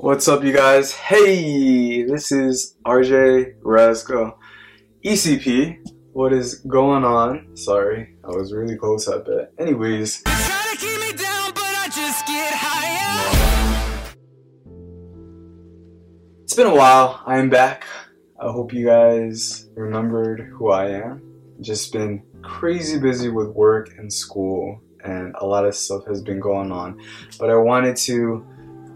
What's up, you guys? Hey, this is RJ Rasko, ECP. What is going on? Sorry, I was really close. Anyways, I get higher. it's been a while. I am back. I hope you guys remembered who I am. Just been crazy busy with work and school, and a lot of stuff has been going on. But I wanted to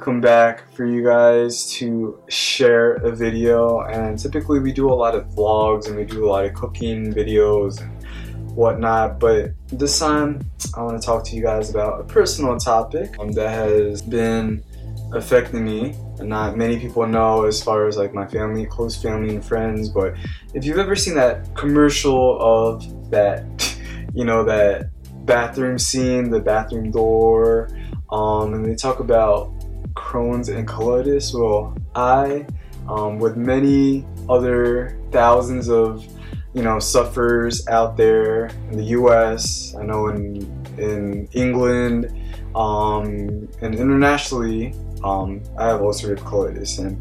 come back for you guys to share a video. And typically, we do a lot of vlogs and we do a lot of cooking videos and whatnot. But this time, I want to talk to you guys about a personal topic um, that has been affecting me and not many people know as far as like my family close family and friends but if you've ever seen that commercial of that you know that bathroom scene the bathroom door um, and they talk about crohn's and colitis well i um, with many other thousands of you know sufferers out there in the us i know in in england um, and internationally um, I have ulcerative colitis, and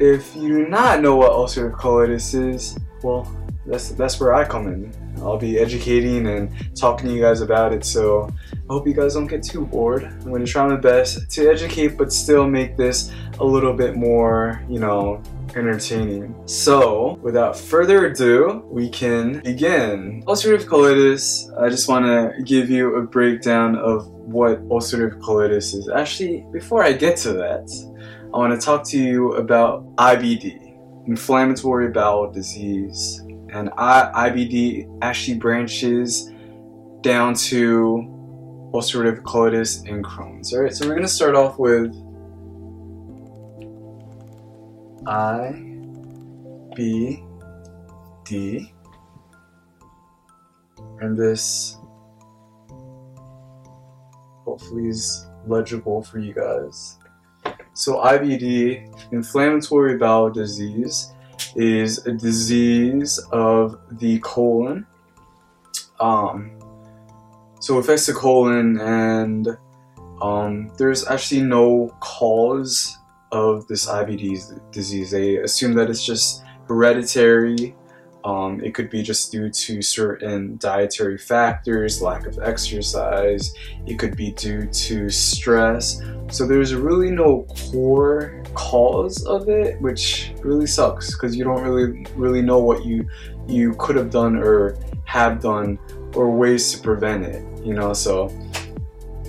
if you do not know what ulcerative colitis is, well, that's that's where I come in. I'll be educating and talking to you guys about it. So I hope you guys don't get too bored. I'm going to try my best to educate, but still make this a little bit more, you know, entertaining. So, without further ado, we can begin. Ulcerative colitis, I just want to give you a breakdown of what ulcerative colitis is. Actually, before I get to that, I want to talk to you about IBD, inflammatory bowel disease. And I, IBD actually branches down to ulcerative colitis and Crohn's. All right, so we're going to start off with I B D and this hopefully is legible for you guys. So IBD, inflammatory bowel disease, is a disease of the colon. Um, so it affects the colon and um, there's actually no cause of this IBD disease. They assume that it's just hereditary. Um, it could be just due to certain dietary factors, lack of exercise. It could be due to stress. So there's really no core cause of it, which really sucks because you don't really really know what you you could have done or have done or ways to prevent it. You know, so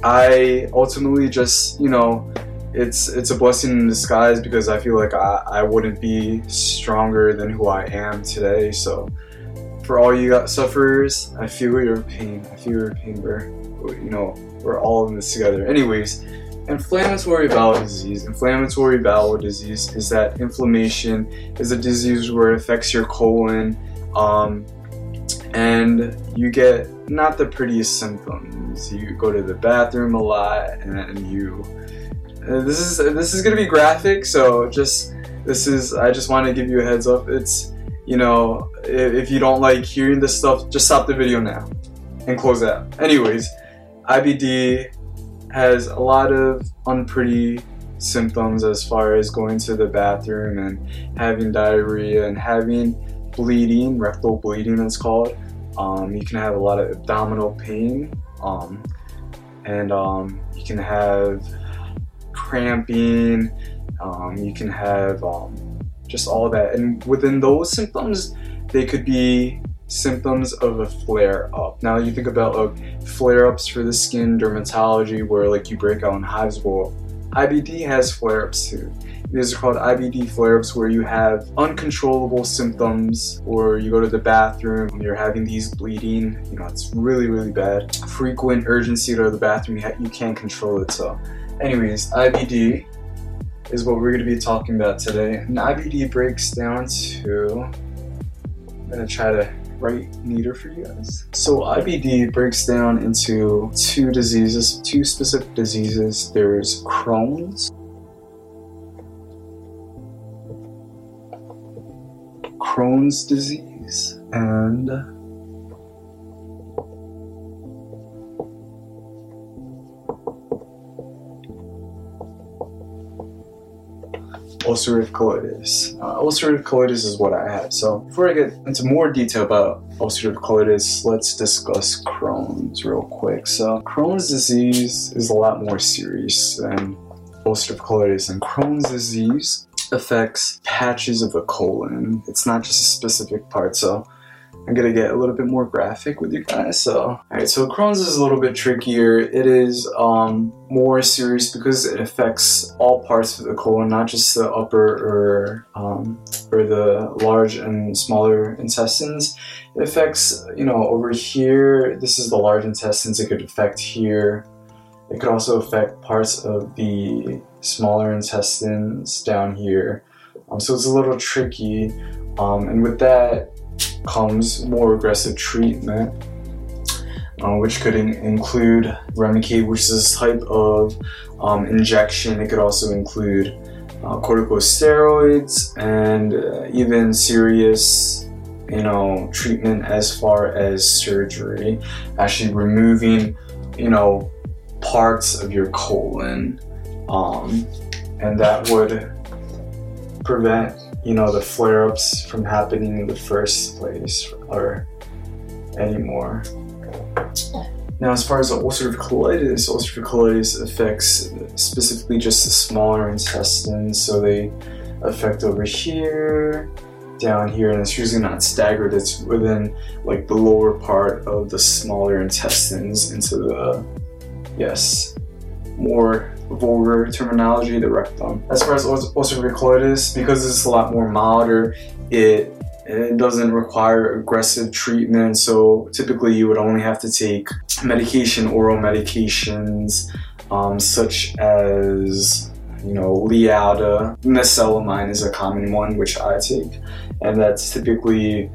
I ultimately just you know it's it's a blessing in disguise because I feel like I, I wouldn't be stronger than who I am today. So for all you got sufferers, I feel your pain. I feel your pain. We're you know we're all in this together. Anyways, inflammatory bowel disease. Inflammatory bowel disease is that inflammation is a disease where it affects your colon, um, and you get not the prettiest symptoms. You go to the bathroom a lot, and you this is this is gonna be graphic, so just this is I just want to give you a heads up. It's you know if, if you don't like hearing this stuff, just stop the video now and close out. Anyways, IBD has a lot of unpretty symptoms as far as going to the bathroom and having diarrhea and having bleeding, rectal bleeding it's called. Um, you can have a lot of abdominal pain, um, and um, you can have cramping. Um, you can have um, just all that, and within those symptoms, they could be symptoms of a flare up. Now you think about like flare ups for the skin dermatology, where like you break out in hives. Well, IBD has flare ups too. These are called IBD flare ups, where you have uncontrollable symptoms, or you go to the bathroom, you're having these bleeding. You know, it's really really bad. Frequent urgency to go to the bathroom, you, ha- you can't control it. So Anyways, IBD is what we're going to be talking about today. And IBD breaks down to. I'm going to try to write neater for you guys. So, IBD breaks down into two diseases, two specific diseases. There's Crohn's. Crohn's disease and ulcerative colitis. Uh, ulcerative colitis is what I have. So before I get into more detail about ulcerative colitis, let's discuss Crohn's real quick. So Crohn's disease is a lot more serious than ulcerative colitis, and Crohn's disease affects patches of the colon. It's not just a specific part. So I'm gonna get a little bit more graphic with you guys. So, all right, so Crohn's is a little bit trickier. It is um, more serious because it affects all parts of the colon, not just the upper or um, or the large and smaller intestines. It affects, you know, over here. This is the large intestines. It could affect here. It could also affect parts of the smaller intestines down here. Um, so it's a little tricky. Um, and with that, comes more aggressive treatment, uh, which could in- include Remicade, which is a type of um, injection. It could also include uh, corticosteroids and uh, even serious, you know, treatment as far as surgery, actually removing, you know, parts of your colon, um, and that would prevent you know the flare-ups from happening in the first place or anymore. Now, as far as the ulcerative colitis, ulcerative colitis affects specifically just the smaller intestines, so they affect over here, down here, and it's usually not staggered. It's within like the lower part of the smaller intestines into the yes, more vulgar terminology, the rectum. As far as ulcerative colitis, because it's a lot more milder, it it doesn't require aggressive treatment. So typically, you would only have to take medication, oral medications, um, such as you know, Lialda, mesalamine is a common one which I take, and that's typically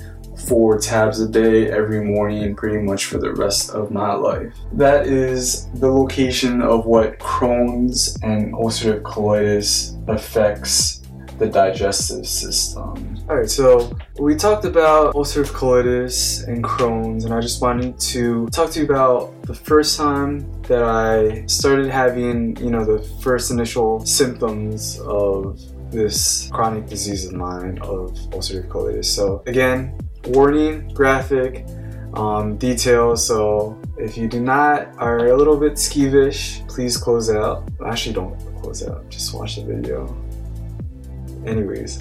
four tabs a day every morning pretty much for the rest of my life. That is the location of what Crohn's and ulcerative colitis affects the digestive system. Alright, so we talked about ulcerative colitis and Crohn's, and I just wanted to talk to you about the first time that I started having, you know, the first initial symptoms of this chronic disease of mine of ulcerative colitis. So, again, warning, graphic, um, details. So if you do not are a little bit skeevish, please close out. Actually, don't close out. Just watch the video. Anyways,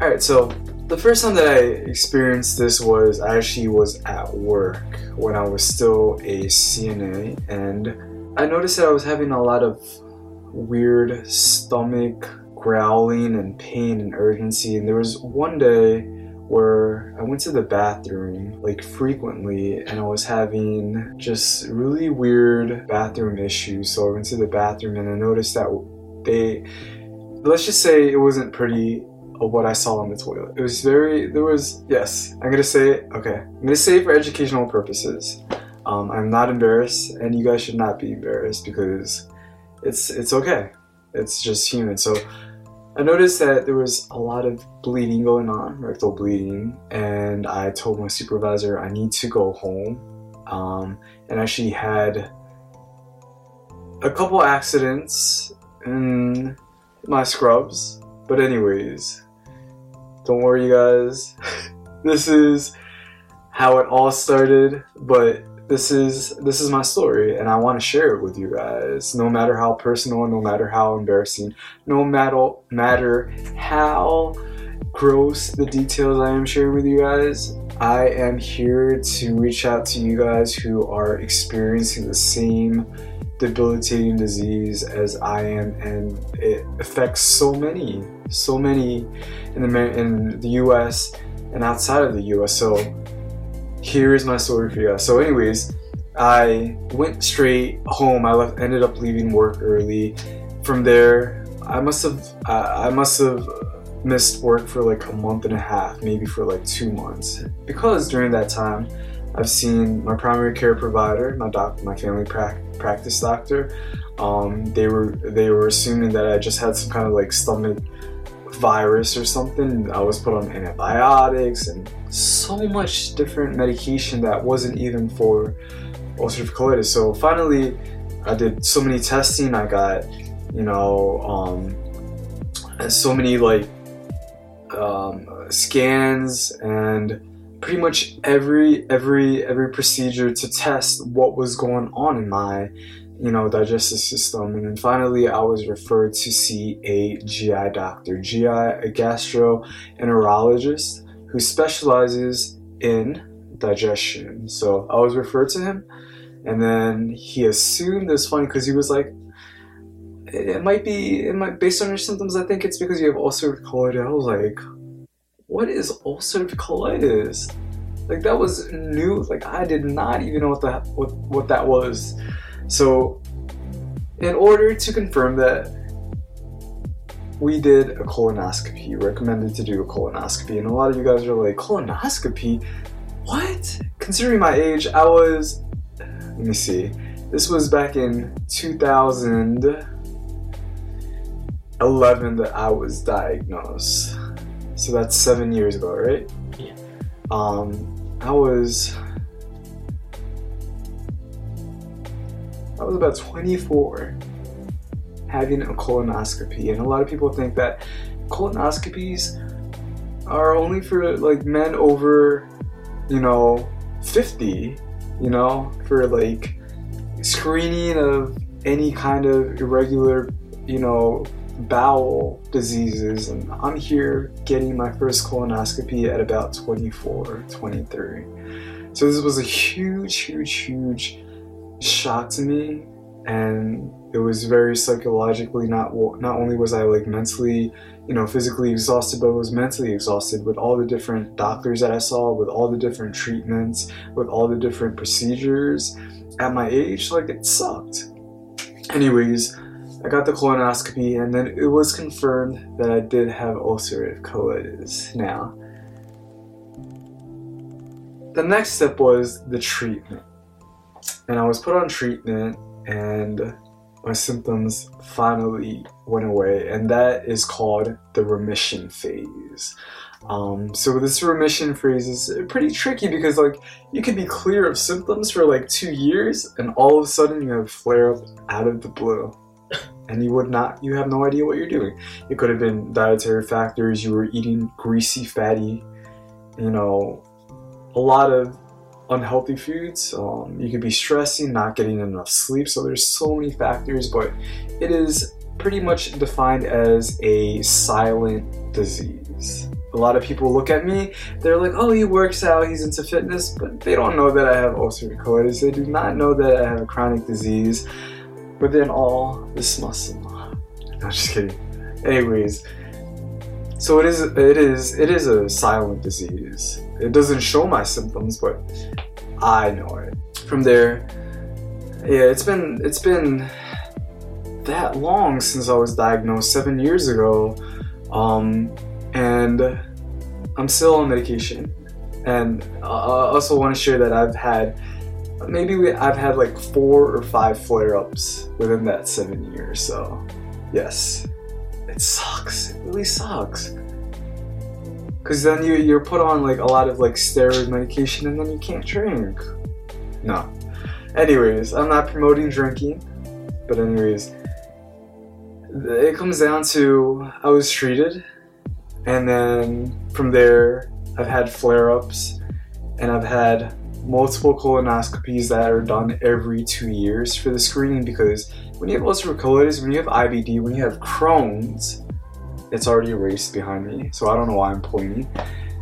all right. So the first time that I experienced this was I actually was at work when I was still a CNA, and I noticed that I was having a lot of weird stomach growling and pain and urgency. And there was one day where I went to the bathroom like frequently and I was having just really weird bathroom issues. So I went to the bathroom and I noticed that they, let's just say it wasn't pretty of what I saw on the toilet. It was very, there was, yes, I'm gonna say it, okay. I'm gonna say it for educational purposes. Um, I'm not embarrassed and you guys should not be embarrassed because it's, it's okay. It's just human. So I noticed that there was a lot of bleeding going on, rectal bleeding, and I told my supervisor I need to go home. Um, and I actually had a couple accidents in my scrubs. But, anyways, don't worry, you guys. this is how it all started, but this is this is my story and I want to share it with you guys. No matter how personal, no matter how embarrassing, no matter matter how gross the details I am sharing with you guys, I am here to reach out to you guys who are experiencing the same debilitating disease as I am, and it affects so many, so many in the in the U.S. and outside of the U.S. So here is my story for you. So, anyways, I went straight home. I left, ended up leaving work early. From there, I must have uh, I must have missed work for like a month and a half, maybe for like two months, because during that time, I've seen my primary care provider, my doc, my family pra- practice doctor. Um, they were they were assuming that I just had some kind of like stomach virus or something. I was put on antibiotics and so much different medication that wasn't even for ulcerative colitis. So finally, I did so many testing. I got, you know, um, so many like um, scans and pretty much every every every procedure to test what was going on in my you know digestive system. And then finally i was referred to see a gi doctor gi a gastroenterologist who specializes in digestion. So i was referred to him. And then he assumed it's funny because he was like it it might be it might based on your symptoms i think it's because you have ulcerative colitis. I was like what is ulcerative colitis? Like that was new. Like i did not even know what that what, what that was so in order to confirm that we did a colonoscopy recommended to do a colonoscopy and a lot of you guys are like colonoscopy? What? Considering my age i was let me see this was back in 2011 that i was diagnosed. So that's seven years ago right? Yeah. um I was I was about 24 having a colonoscopy. And a lot of people think that colonoscopies are only for like men over you know 50 you know for like screening of any kind of irregular you know bowel diseases. And i'm here getting my first colonoscopy at about 24 23 so this was a huge huge huge shock to me and it was very psychologically not not only was i like mentally you know physically exhausted but I was mentally exhausted with all the different doctors that i saw with all the different treatments with all the different procedures. At my age like it sucked. Anyways I got the colonoscopy, and then it was confirmed that I did have ulcerative colitis. Now, the next step was the treatment, and I was put on treatment, and my symptoms finally went away, and that is called the remission phase. Um, so this remission phase is pretty tricky because like you could be clear of symptoms for like two years, and all of a sudden you have a flare up out of the blue and you would not you have no idea what you're doing it could have been dietary factors you were eating greasy fatty you know a lot of unhealthy foods um, you could be stressing not getting enough sleep so there's so many factors but it is pretty much defined as a silent disease a lot of people look at me they're like oh he works out he's into fitness but they don't know that i have ulcerative colitis they do not know that i have a chronic disease within all this muscle. No, just kidding. Anyways, so it is it is it is a silent disease. It doesn't show my symptoms, but I know it. From there, yeah, it's been it's been that long since I was diagnosed seven years ago, um, and I'm still on medication. And I also want to share that I've had maybe we, I've had like four or five flare ups within that seven years. So, yes, it sucks. It really sucks. Because then you, you're put on like a lot of like steroid medication and then you can't drink. No. Anyways, I'm not promoting drinking. But, anyways, it comes down to I was treated. And then from there, I've had flare ups and I've had multiple colonoscopies that are done every two years for the screening because when you have ulcerative colitis, when you have IBD, when you have Crohn's, it's already erased behind me, so I don't know why I'm pointing.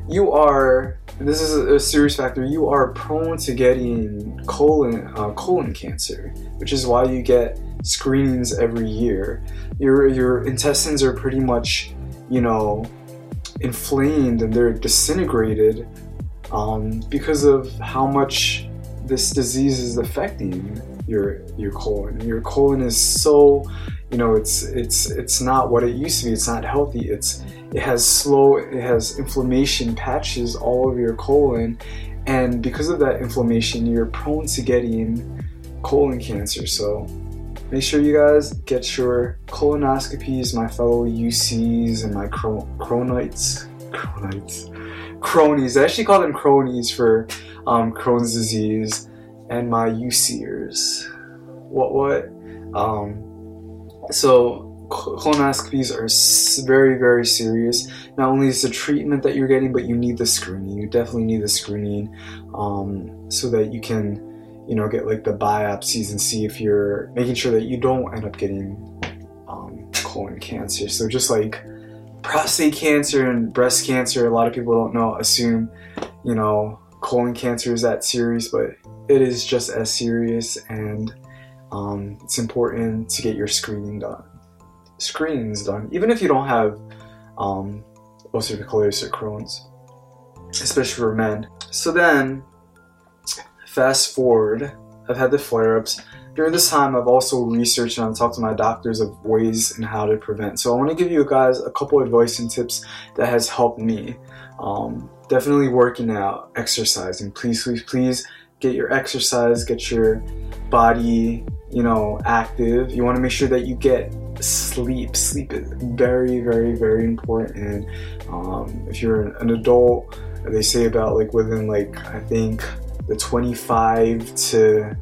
You are, this is a serious factor, you are prone to getting colon, uh, colon cancer, which is why you get screenings every year. Your, your intestines are pretty much, you know, inflamed and they're disintegrated um, because of how much this disease is affecting your your colon. Your colon is so, you know, it's it's it's not what it used to be. It's not healthy. It's it has slow. It has inflammation patches all over your colon, and because of that inflammation, you're prone to getting colon cancer. So. Make sure you guys get your colonoscopies, my fellow UCs, and my chro- Cronites. Cronites cronies. I actually call them cronies for um, Crohn's disease and my UCers. What what? Um, so colonoscopies are very very serious not only is the treatment that you're getting but you need the screening you definitely need the screening um, so that you can you know get like the biopsies and see if you're making sure that you don't end up getting um, colon cancer so just like prostate cancer and breast cancer a lot of people don't know assume you know colon cancer is that serious but it is just as serious and um, it's important to get your screening done screenings done even if you don't have um, ulcerative colitis or crohn's especially for men. So then fast forward i've had the flare-ups. During this time i've also researched and i've talked to my doctors of ways and how to prevent. So i want to give you guys a couple advice and tips that has helped me um, definitely working out exercising. Please please please get your exercise get your body you know active. You want to make sure that you get sleep. Sleep is very very very important. And um, if you're an adult they say about like within like i think the 25 to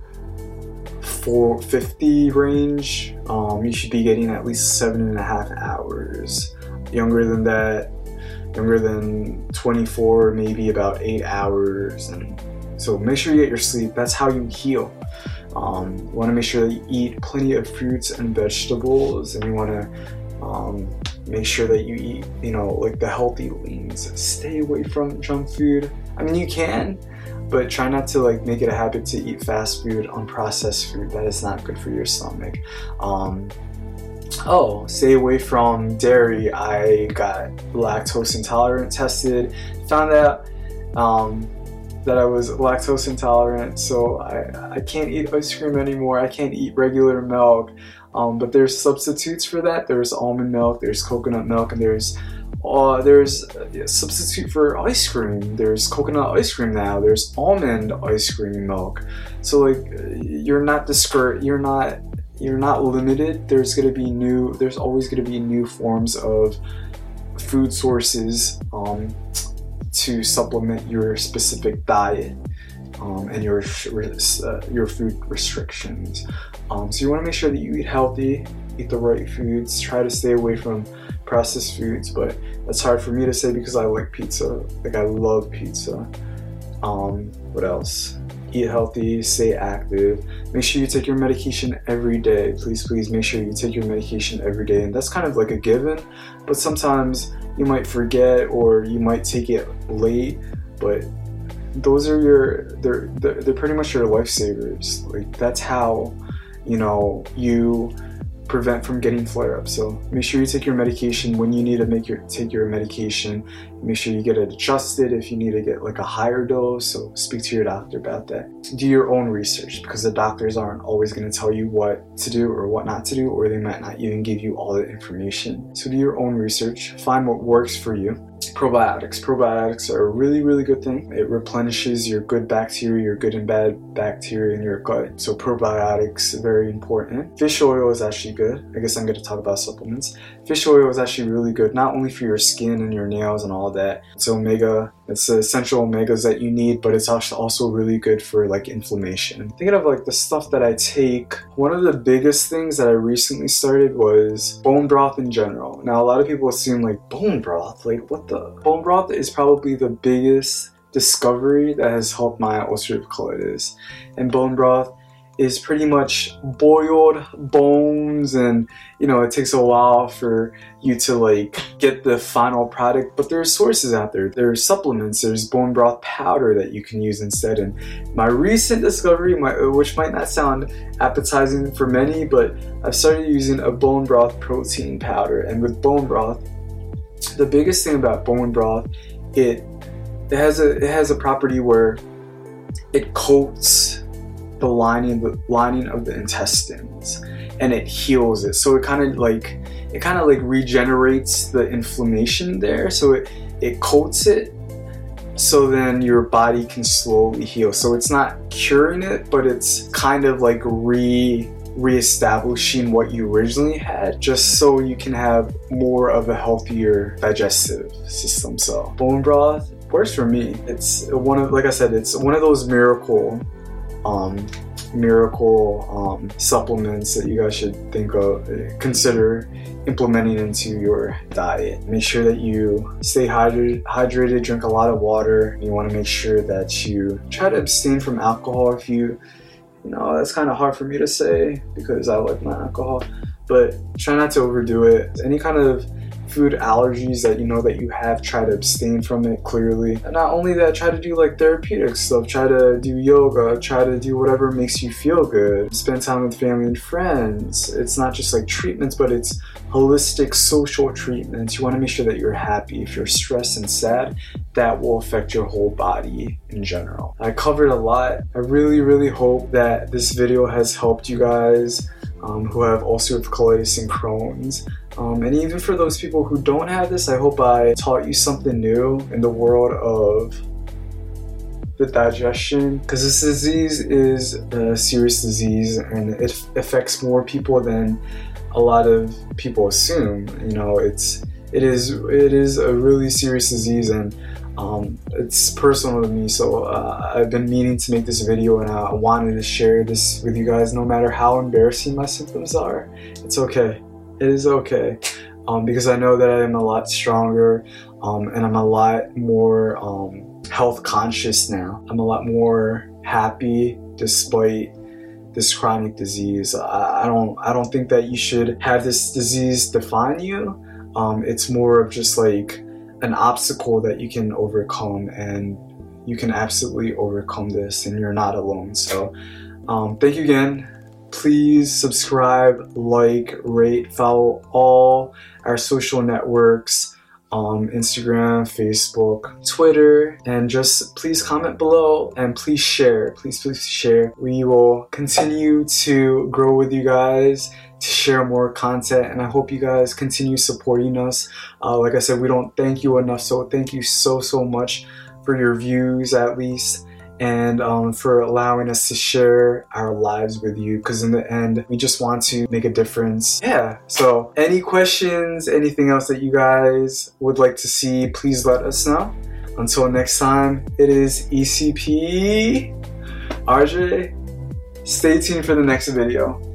450 range um, you should be getting at least seven and a half hours. Younger than that younger than 24 maybe about eight hours and so make sure you get your sleep. That's how you heal. Um, you want to make sure that you eat plenty of fruits and vegetables and you want to um, make sure that you eat you know like the healthy leans. Stay away from junk food. I mean you can but try not to like make it a habit to eat fast food unprocessed food. That is not good for your stomach. Um, oh stay away from dairy. I got lactose intolerant tested. Found out um, that i was lactose intolerant so I, I can't eat ice cream anymore i can't eat regular milk um, but there's substitutes for that there's almond milk there's coconut milk and there's uh, there's a substitute for ice cream. There's coconut ice cream now. There's almond ice cream milk. So like you're not discour- you're not you're not limited. There's gonna be new. There's always gonna be new forms of food sources um, to supplement your specific diet um, and your uh, your food restrictions. Um, so you want to make sure that you eat healthy, eat the right foods. Try to stay away from processed foods, but that's hard for me to say because I like pizza. Like I love pizza. Um, what else? Eat healthy, stay active. Make sure you take your medication every day. Please, please make sure you take your medication every day. And that's kind of like a given, but sometimes you might forget or you might take it late. But those are your they're they're, pretty much your lifesavers. Like that's how you know you prevent from getting flare-ups. So make sure you take your medication when you need to make your take your medication. Make sure you get it adjusted if you need to get like a higher dose. So speak to your doctor about that. Do your own research because the doctors aren't always going to tell you what to do or what not to do, or they might not even give you all the information. So do your own research. Find what works for you probiotics. Probiotics are a really, really good thing. It replenishes your good bacteria, your good and bad bacteria in your gut. So probiotics very important. Fish oil is actually good. I guess I'm going to talk about supplements. Fish oil is actually really good, not only for your skin and your nails and all that. It's omega. It's the essential omegas that you need, but it's also really good for like inflammation. Thinking of like the stuff that I take, one of the biggest things that I recently started was bone broth in general. Now a lot of people assume like bone broth, like what the bone broth is probably the biggest discovery that has helped my ulcerative colitis. And bone broth is pretty much boiled bones and you know it takes a while for you to like get the final product but there are sources out there. There are supplements. There's bone broth powder that you can use instead. And my recent discovery which might not sound appetizing for many but i've started using a bone broth protein powder. And with bone broth the biggest thing about bone broth it it has a it has a property where it coats the lining the lining of the intestines and it heals it. So it kind of like it kind of like regenerates the inflammation there. So it it coats it so then your body can slowly heal. So it's not curing it but it's kind of like re reestablishing what you originally had just so you can have more of a healthier digestive system so bone broth works for me it's one of like i said it's one of those miracle um, miracle um, supplements that you guys should think of, consider implementing into your diet. Make sure that you stay hydrated drink a lot of water. You want to make sure that you try to abstain from alcohol if you, you know, that's kind of hard for me to say because I like my alcohol, but try not to overdo it. Any kind of food allergies that you know that you have, try to abstain from it clearly. And not only that, try to do like therapeutic stuff, try to do yoga, try to do whatever makes you feel good. Spend time with family and friends. It's not just like treatments, but it's holistic social treatments. You want to make sure that you're happy. If you're stressed and sad, that will affect your whole body in general. I covered a lot. I really, really hope that this video has helped you guys um, who have ulcerative colitis and Crohn's. Um, and even for those people who don't have this, I hope I taught you something new in the world of the digestion because this disease is a serious disease and it affects more people than a lot of people assume. You know, it's it is it is a really serious disease and um, it's personal to me. So uh, I've been meaning to make this video and I wanted to share this with you guys. No matter how embarrassing my symptoms are, it's okay it is okay um, because I know that I am a lot stronger um, and I'm a lot more um, health conscious now. I'm a lot more happy despite this chronic disease. I, I don't I don't think that you should have this disease define you. Um, it's more of just like an obstacle that you can overcome and you can absolutely overcome this and you're not alone. So um, thank you again please subscribe, like, rate, follow all our social networks um, Instagram, Facebook, Twitter, and just please comment below and please share. Please, please share. We will continue to grow with you guys to share more content, and I hope you guys continue supporting us. Uh, like I said, we don't thank you enough, so thank you so, so much for your views at least and um, for allowing us to share our lives with you because in the end we just want to make a difference. Yeah so any questions anything else that you guys would like to see please let us know. Until next time it is ecp rj stay tuned for the next video